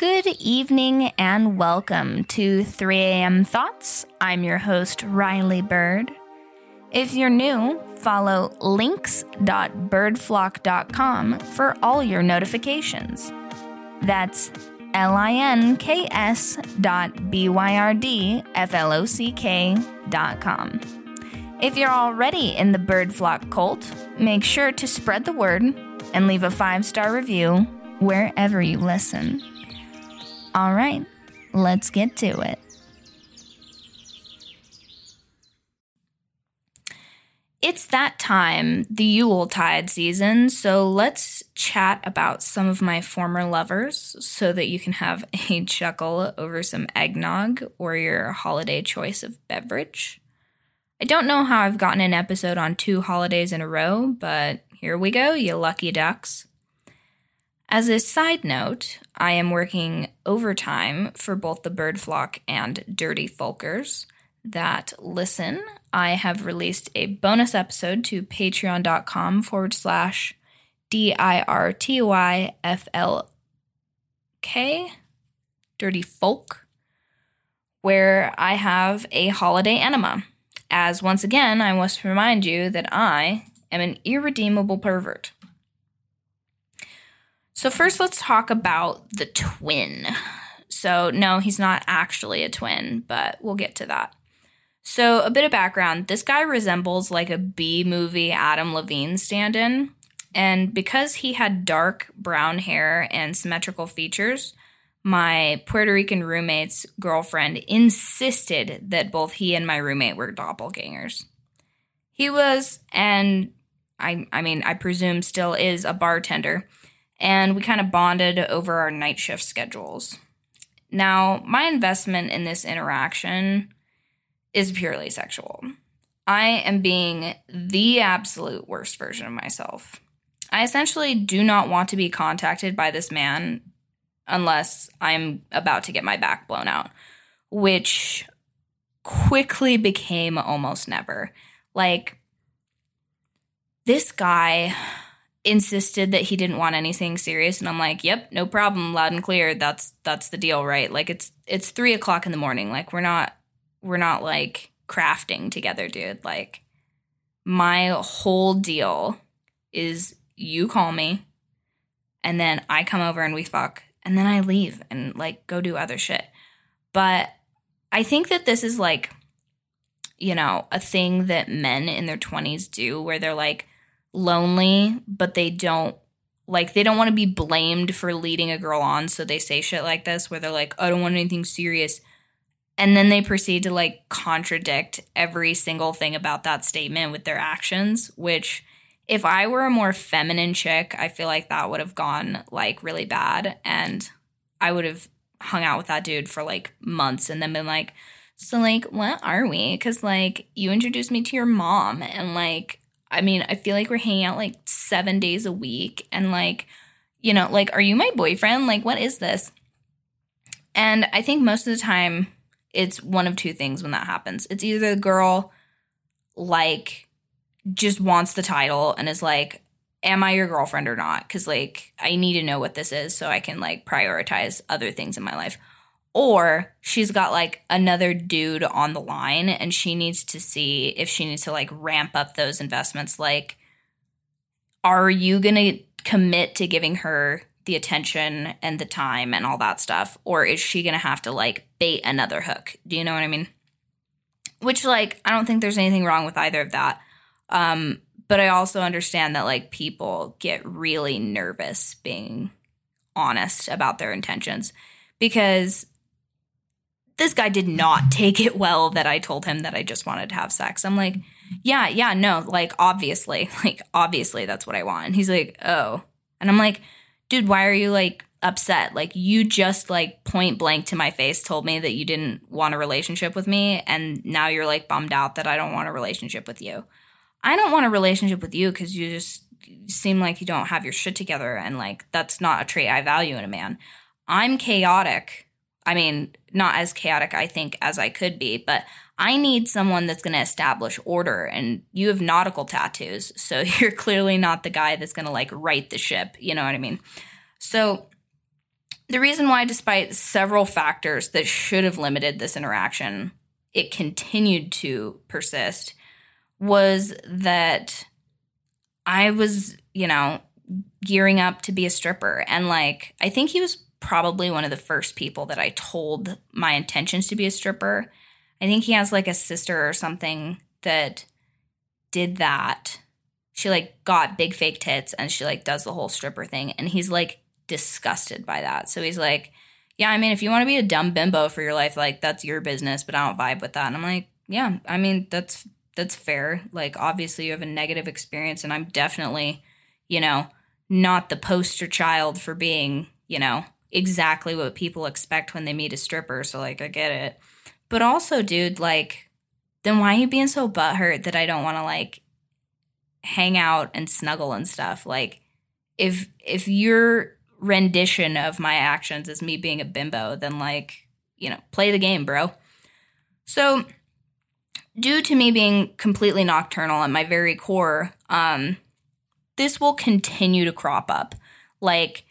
Good evening and welcome to 3 a.m. Thoughts. I'm your host, Riley Byrd. If you're new, follow links.byrdflock.com for all your notifications. That's L I N K S dot B Y R D F L O C K dot com. If you're already in the Bird Flock cult, make sure to spread the word and leave a five star review wherever you listen. All right, let's get to it. It's that time, the Yuletide season, so let's chat about some of my former lovers so that you can have a chuckle over some eggnog or your holiday choice of beverage. I don't know how I've gotten an episode on two holidays in a row, but here we go, you lucky ducks. As a side note, I am working overtime for both the Bird Flock and Dirty Folkers that listen. I have released a bonus episode to patreon.com forward slash D I R T Y F L K, Dirty Folk, where I have a holiday enema. As once again, I must remind you that I am an irredeemable pervert. So, first, let's talk about the twin. So, no, he's not actually a twin, but we'll get to that. So, a bit of background this guy resembles like a B movie Adam Levine stand in. And because he had dark brown hair and symmetrical features, my Puerto Rican roommate's girlfriend insisted that both he and my roommate were doppelgangers. He was, and I, I mean, I presume still is, a bartender and we kind of bonded over our night shift schedules. Now, my investment in this interaction is purely sexual. I am being the absolute worst version of myself. I essentially do not want to be contacted by this man unless I'm about to get my back blown out, which quickly became almost never. Like, this guy insisted that he didn't want anything serious and i'm like yep no problem loud and clear. That's that's the deal right? Like it's it's three o'clock in the morning. Like we're not we're not like crafting together dude. Like my whole deal is you call me and then i come over and we fuck and then i leave and like go do other shit. But i think that this is like you know a thing that men in their 20s do where they're like lonely, but they don't like they don't want to be blamed for leading a girl on, so they say shit like this where they're like, "I don't want anything serious." And then they proceed to like contradict every single thing about that statement with their actions, which if I were a more feminine chick, I feel like that would have gone like really bad and I would have hung out with that dude for like months and then been like, so like what are we? Cuz like you introduced me to your mom and like I mean, I feel like we're hanging out like seven days a week and like, you know, like, are you my boyfriend? Like, what is this? And I think most of the time it's one of two things when that happens. It's either the girl like just wants the title and is like, am I your girlfriend or not? Because like I need to know what this is so I can like prioritize other things in my life or she's got like another dude on the line and she needs to see if she needs to like ramp up those investments. Like are you going to commit to giving her the attention and the time and all that stuff? Or is she going to have to like bait another hook? Do you know what i mean? Which like i don't think there's anything wrong with either of that. Um but i also understand that like people get really nervous being honest about their intentions because this guy did not take it well that I told him that I just wanted to have sex. I'm like, yeah, yeah, no, like obviously, like obviously that's what I want. And he's like, oh. And I'm like, dude, why are you like upset? Like you just like point blank to my face told me that you didn't want a relationship with me and now you're like bummed out that I don't want a relationship with you. I don't want a relationship with you cuz you just seem like you don't have your shit together and like that's not a trait I value in a man. I'm chaotic I mean, not as chaotic, I think, as I could be, but I need someone that's going to establish order. And you have nautical tattoos, so you're clearly not the guy that's going to like right the ship. You know what I mean? So The reason why, despite several factors that should have limited this interaction, it continued to persist was that I was, you know, gearing up to be a stripper. And like, I think he was probably one of the first people that I told my intentions to be a stripper. I think he has like a sister or something that did that. She like got big fake tits and she like does the whole stripper thing. And he's like disgusted by that. So he's like, yeah, I mean, if you want to be a dumb bimbo for your life, like that's your business, but I don't vibe with that. And I'm like, yeah, I mean, that's that's fair. Like obviously you have a negative experience and I'm definitely, you know, not the poster child for being, you know, exactly what people expect when they meet a stripper. So like I get it. But also, dude, like, then why are you being so butthurt that I don't want to like hang out and snuggle and stuff? Like, if if your rendition of my actions is me being a bimbo, then like, you know, play the game, bro. So due to me being completely nocturnal at my very core, um, this will continue to crop up. Like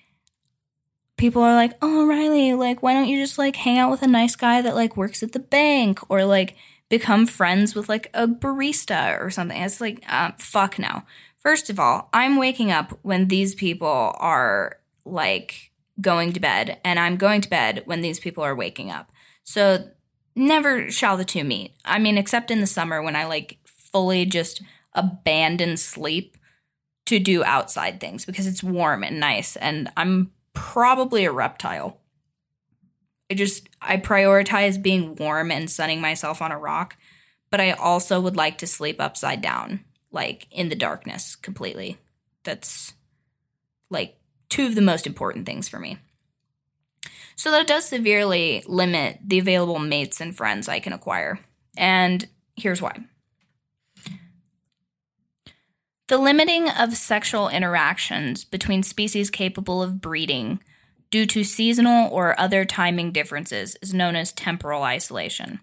people are like, "Oh, Riley, like why don't you just like hang out with a nice guy that like works at the bank or like become friends with like a barista or something?" It's like, uh, fuck no. First of all, I'm waking up when these people are like going to bed, and I'm going to bed when these people are waking up. So never shall the two meet. I mean, except in the summer when I like fully just abandon sleep to do outside things because it's warm and nice and I'm probably a reptile. I just I prioritize being warm and sunning myself on a rock, but I also would like to sleep upside down, like in the darkness completely. That's like two of the most important things for me. So that does severely limit the available mates and friends I can acquire. And here's why. The limiting of sexual interactions between species capable of breeding due to seasonal or other timing differences is known as temporal isolation.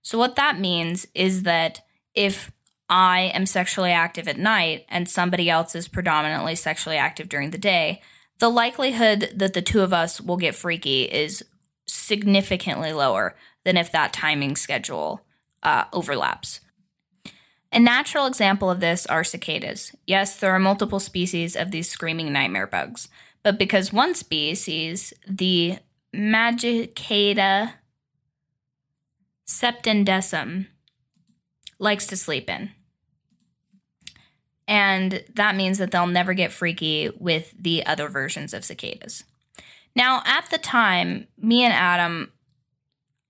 So, what that means is that if I am sexually active at night and somebody else is predominantly sexually active during the day, the likelihood that the two of us will get freaky is significantly lower than if that timing schedule uh, overlaps. A natural example of this are cicadas. Yes, there are multiple species of these screaming nightmare bugs, but because one species, the Magicicada septendecim, likes to sleep in. And that means that they'll never get freaky with the other versions of cicadas. Now, at the time, me and Adam,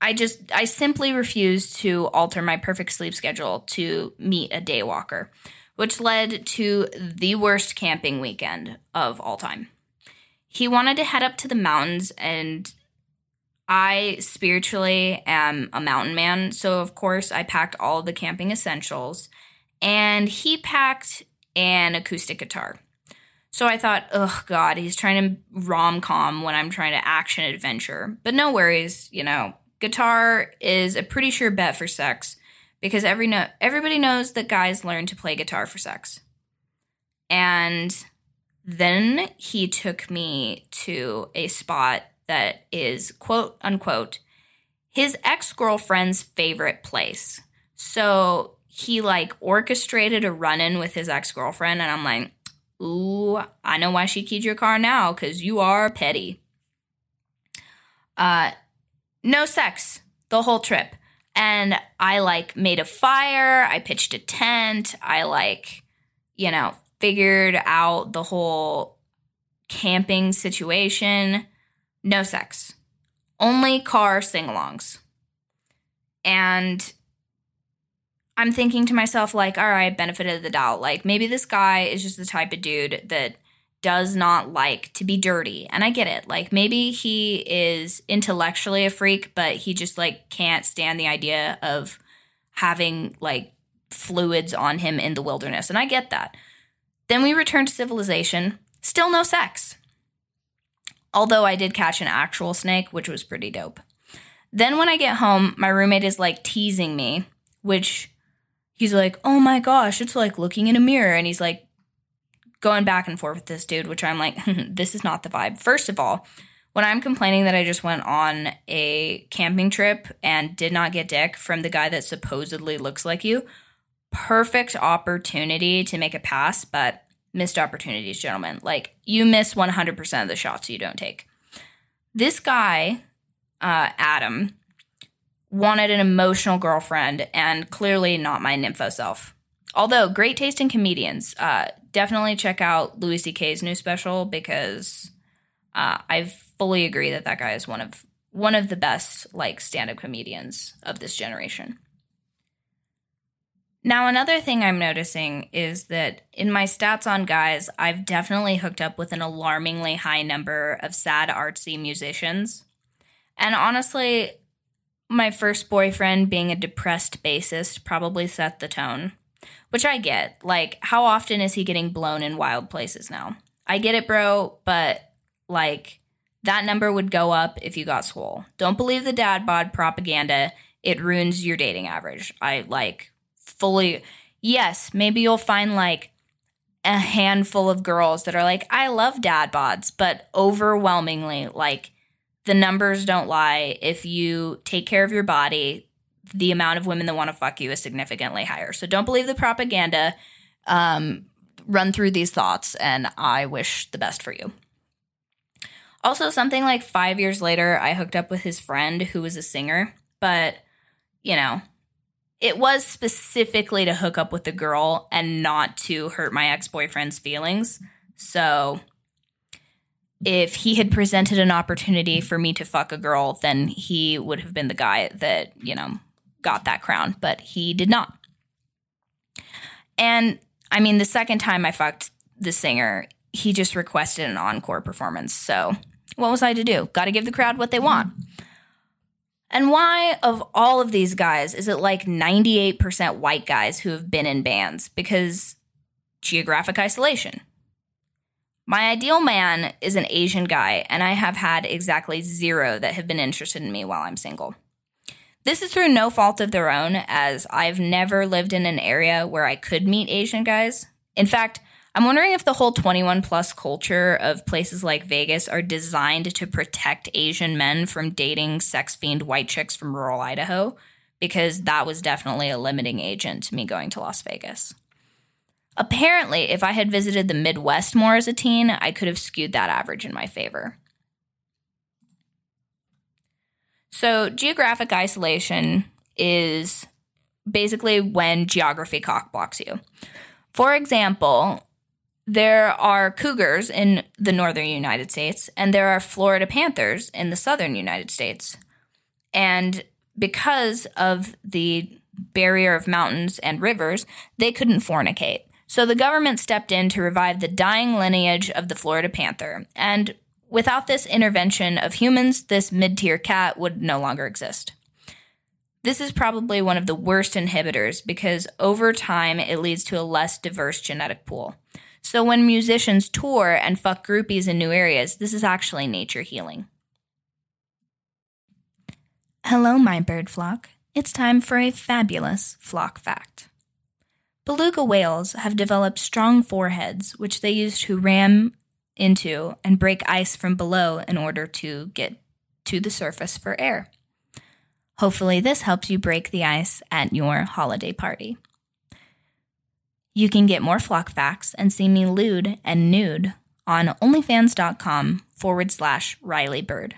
I just, I simply refused to alter my perfect sleep schedule to meet a daywalker, which led to the worst camping weekend of all time. He wanted to head up to the mountains, and I spiritually am a mountain man. So, of course, I packed all the camping essentials and he packed an acoustic guitar. So I thought, oh God, he's trying to rom com when I'm trying to action adventure. But no worries, you know, guitar is a pretty sure bet for sex because every no- everybody knows that guys learn to play guitar for sex. And then he took me to a spot that is quote unquote his ex girlfriend's favorite place. So he like orchestrated a run in with his ex girlfriend, and I'm like, ooh, I know why she keyed your car now, because you are petty. Uh, no sex the whole trip. And I like made a fire, I pitched a tent, I like, you know, figured out the whole camping situation. No sex, only car sing alongs. And I'm thinking to myself, like, all right, benefit of the doubt. Like, maybe this guy is just the type of dude that does not like to be dirty. And I get it. Like, maybe he is intellectually a freak, but he just, like, can't stand the idea of having, like, fluids on him in the wilderness. And I get that. Then we return to civilization. Still no sex. Although I did catch an actual snake, which was pretty dope. Then when I get home, my roommate is like teasing me, which he's like, oh my gosh, it's like looking in a mirror. And he's like going back and forth with this dude, which I'm like, this is not the vibe. First of all, When I'm complaining that I just went on a camping trip and did not get dick from the guy that supposedly looks like you, perfect opportunity to make a pass, but missed opportunities, gentlemen. Like, you miss 100% of the shots you don't take. This guy, uh, Adam, wanted an emotional girlfriend and clearly not my nympho self. Although, great taste in comedians. Uh, definitely check out Louis C.K.'s new special because uh, I fully agree that that guy is one of one of the best like stand-up comedians of this generation. Now, another thing I'm noticing is that in my stats on guys, I've definitely hooked up with an alarmingly high number of sad artsy musicians. And honestly, my first boyfriend being a depressed bassist probably set the tone, which I get. Like, how often is he getting blown in wild places now? I get it, bro, but like, that number would go up if you got swole. Don't believe the dad bod propaganda. It ruins your dating average. I like fully yes, maybe you'll find like a handful of girls that are like, I love dad bods, but overwhelmingly, like the numbers don't lie. If you take care of your body, the amount of women that want to fuck you is significantly higher. So don't believe the propaganda. Um, run through these thoughts, and I wish the best for you. Also, something like five years later, I hooked up with his friend who was a singer, but you know, it was specifically to hook up with the girl and not to hurt my ex boyfriend's feelings. So if he had presented an opportunity for me to fuck a girl, then he would have been the guy that, you know, got that crown, but he did not. And I mean, the second time I fucked the singer, he just requested an encore performance. So what was I to do? Got to give the crowd what they want. And why, of all of these guys, is it like 98% white guys who have been in bands? Because geographic isolation. My ideal man is an Asian guy, and I have had exactly zero that have been interested in me while I'm single. This is through no fault of their own, as I've never lived in an area where I could meet Asian guys. In fact, I'm wondering if the whole 21 plus culture of places like Vegas are designed to protect Asian men from dating sex fiend white chicks from rural Idaho, because that was definitely a limiting agent to me going to Las Vegas. Apparently, if I had visited the Midwest more as a teen, I could have skewed that average in my favor. So, geographic isolation is basically when geography cockblocks you. For example, there are cougars in the northern United States, and there are Florida panthers in the southern United States. And because of the barrier of mountains and rivers, they couldn't fornicate. So the government stepped in to revive the dying lineage of the Florida panther. And without this intervention of humans, this mid tier cat would no longer exist. This is probably one of the worst inhibitors because over time it leads to a less diverse genetic pool. So when musicians tour and fuck groupies in new areas, this is actually nature healing. Hello, my bird flock. It's time for a fabulous flock fact. Beluga whales have developed strong foreheads, which they use to ram into and break ice from below in order to get to the surface for air. Hopefully, this helps you break the ice at your holiday party. You can get more flock facts and see me lewd and nude on onlyfans.com forward slash Riley Byrd.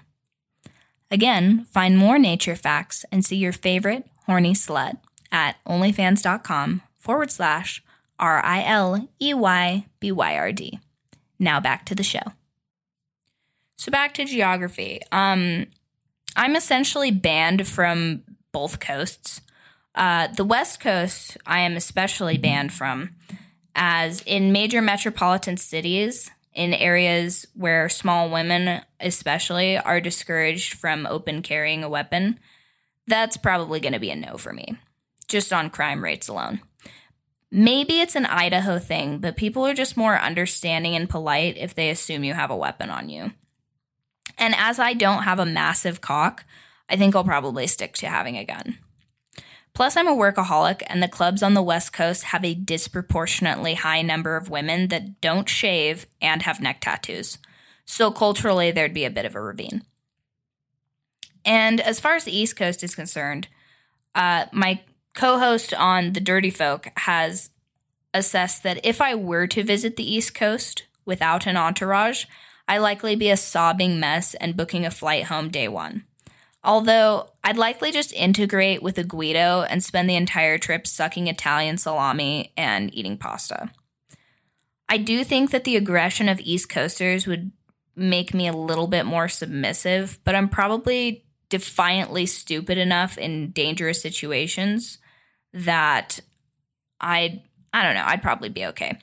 Again, find more nature facts and see your favorite horny slut at onlyfans.com forward slash R I L E Y B Y R D. Now back to the show. So back to geography. Um, I'm essentially banned from both coasts. Uh, the West Coast, I am especially banned from, as in major metropolitan cities, in areas where small women, especially, are discouraged from open carrying a weapon, that's probably going to be a no for me, just on crime rates alone. Maybe it's an Idaho thing, but people are just more understanding and polite if they assume you have a weapon on you. And as I don't have a massive cock, I think I'll probably stick to having a gun. Plus, I'm a workaholic, and the clubs on the West Coast have a disproportionately high number of women that don't shave and have neck tattoos. So culturally, there'd be a bit of a ravine. And as far as the East Coast is concerned, uh, my co host on The Dirty Folk has assessed that if I were to visit the East Coast without an entourage, I likely be a sobbing mess and booking a flight home day one. Although I'd likely just integrate with a Guido and spend the entire trip sucking Italian salami and eating pasta. I do think that the aggression of East Coasters would make me a little bit more submissive, but I'm probably defiantly stupid enough in dangerous situations that I'd, I don't know, I'd probably be okay.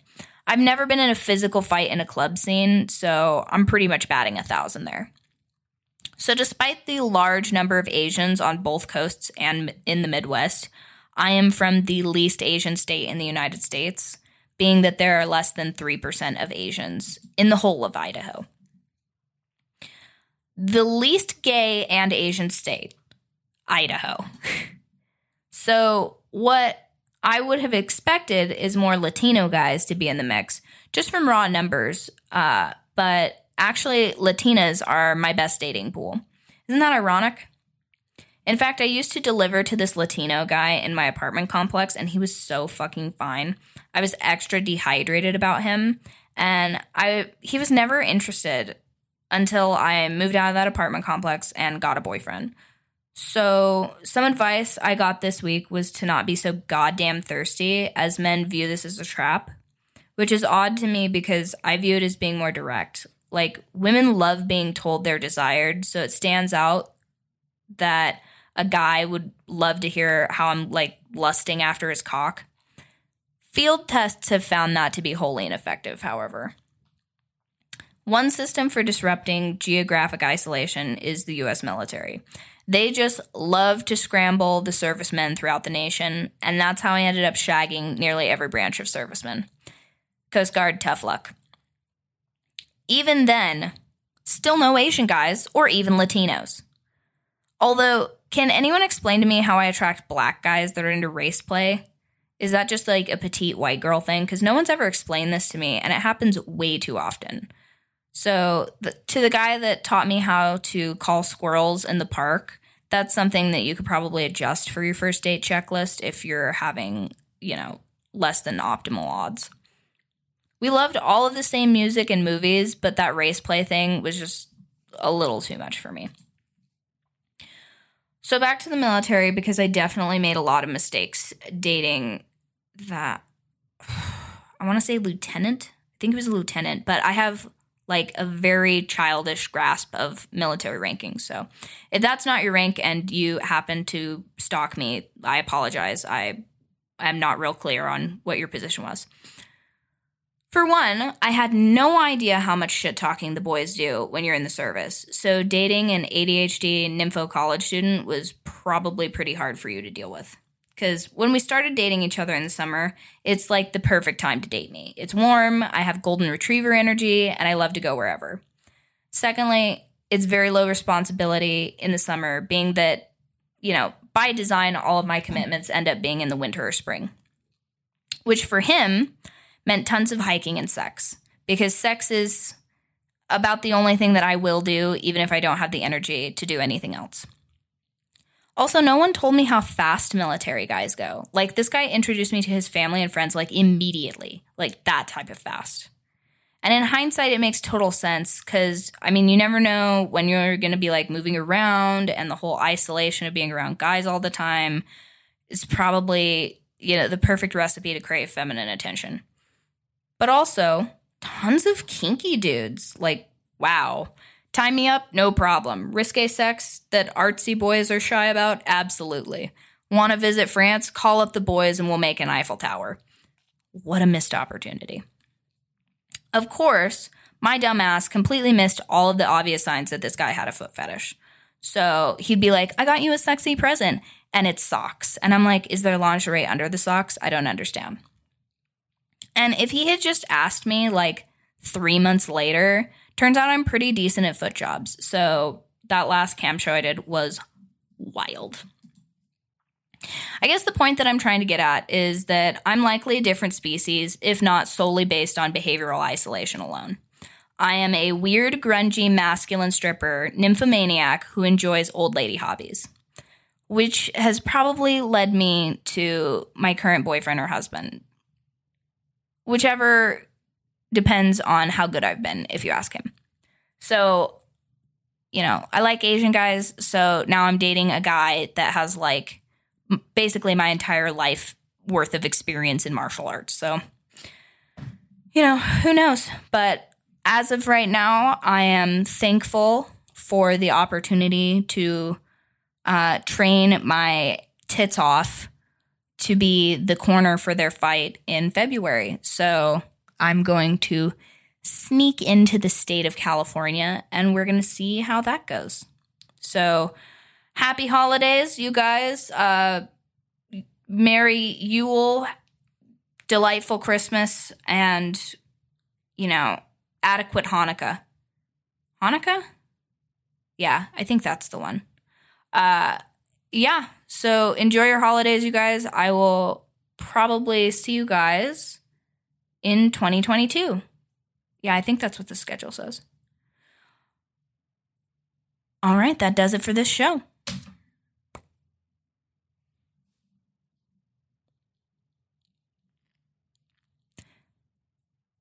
I've never been in a physical fight in a club scene, so I'm pretty much batting a thousand there. So, despite the large number of Asians on both coasts and in the Midwest, I am from the least Asian state in the United States, being that there are less than 3% of Asians in the whole of Idaho. The least gay and Asian state, Idaho. so, what I would have expected is more Latino guys to be in the mix, just from raw numbers. Uh, but actually, Latinas are my best dating pool. Isn't that ironic? In fact, I used to deliver to this Latino guy in my apartment complex, and he was so fucking fine. I was extra dehydrated about him, and I he was never interested until I moved out of that apartment complex and got a boyfriend. So, some advice I got this week was to not be so goddamn thirsty, as men view this as a trap, which is odd to me because I view it as being more direct. Like, women love being told they're desired, so it stands out that a guy would love to hear how I'm like lusting after his cock. Field tests have found that to be wholly ineffective, however. One system for disrupting geographic isolation is the US military. They just love to scramble the servicemen throughout the nation, and that's how I ended up shagging nearly every branch of servicemen. Coast Guard, tough luck. Even then, still no Asian guys or even Latinos. Although, can anyone explain to me how I attract black guys that are into race play? Is that just like a petite white girl thing? Because no one's ever explained this to me, and it happens way too often. So, the, to the guy that taught me how to call squirrels in the park, that's something that you could probably adjust for your first date checklist if you're having, you know, less than optimal odds. We loved all of the same music and movies, but that race play thing was just a little too much for me. So back to the military because I definitely made a lot of mistakes dating that I want to say lieutenant. I think he was a lieutenant, but I have like a very childish grasp of military rankings. So if that's not your rank and you happen to stalk me, I apologize. I am not real clear on what your position was. For one, I had no idea how much shit talking the boys do when you're in the service. So dating an ADHD nympho college student was probably pretty hard for you to deal with. Because when we started dating each other in the summer, it's like the perfect time to date me. It's warm, I have golden retriever energy, and I love to go wherever. Secondly, it's very low responsibility in the summer, being that, you know, by design, all of my commitments end up being in the winter or spring. Which for him meant tons of hiking and sex, because sex is about the only thing that I will do, even if I don't have the energy to do anything else. Also, no one told me how fast military guys go. Like, this guy introduced me to his family and friends, like, immediately. Like, that type of fast. And in hindsight, it makes total sense because, I mean, you never know when you're going to be like moving around and the whole isolation of being around guys all the time is probably, you know, the perfect recipe to crave feminine attention. But also, tons of kinky dudes. Like, wow. Tie me up? No problem. Risque sex that artsy boys are shy about? Absolutely. Want to visit France? Call up the boys and we'll make an Eiffel Tower. What a missed opportunity. Of course, my dumbass completely missed all of the obvious signs that this guy had a foot fetish. So he'd be like, I got you a sexy present, and it's socks. And I'm like, is there lingerie under the socks? I don't understand. And if he had just asked me like three months later, Turns out I'm pretty decent at foot jobs. So that last cam show I did was wild. I guess the point that I'm trying to get at is that I'm likely a different species, if not solely based on behavioral isolation alone. I am a weird, grungy, masculine stripper, nymphomaniac who enjoys old lady hobbies, which has probably led me to my current boyfriend or husband. Whichever depends on how good I've been, if you ask him. So, you know, I like Asian guys. So now I'm dating a guy that has like basically my entire life worth of experience in martial arts. So, you know, who knows? But as of right now, I am thankful for the opportunity to uh, train my tits off to be the corner for their fight in February. So I'm going to sneak into the state of California and we're going to see how that goes. So happy holidays, you guys. Uh, Merry Yule, delightful Christmas, and, you know, adequate Hanukkah. Hanukkah? Yeah, I think that's the one. Uh, yeah, so enjoy your holidays, you guys. I will probably see you guys in 2022. Yeah, I think that's what the schedule says. All right, that does it for this show.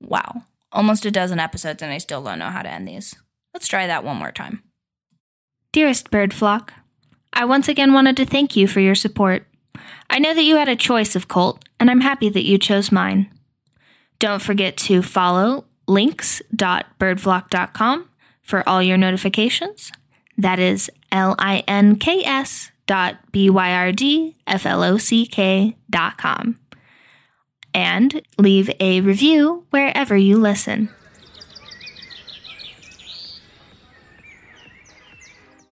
Wow, almost a dozen episodes and I still don't know how to end these. Let's try that one more time. Dearest bird flock, I once again wanted to thank you for your support. I know that you had a choice of Colt, and I'm happy that you chose mine. Don't forget to follow links.byrdflock.com for all your notifications. That is L I N K S dot B Y R D F L O C K dot com. And leave a review wherever you listen.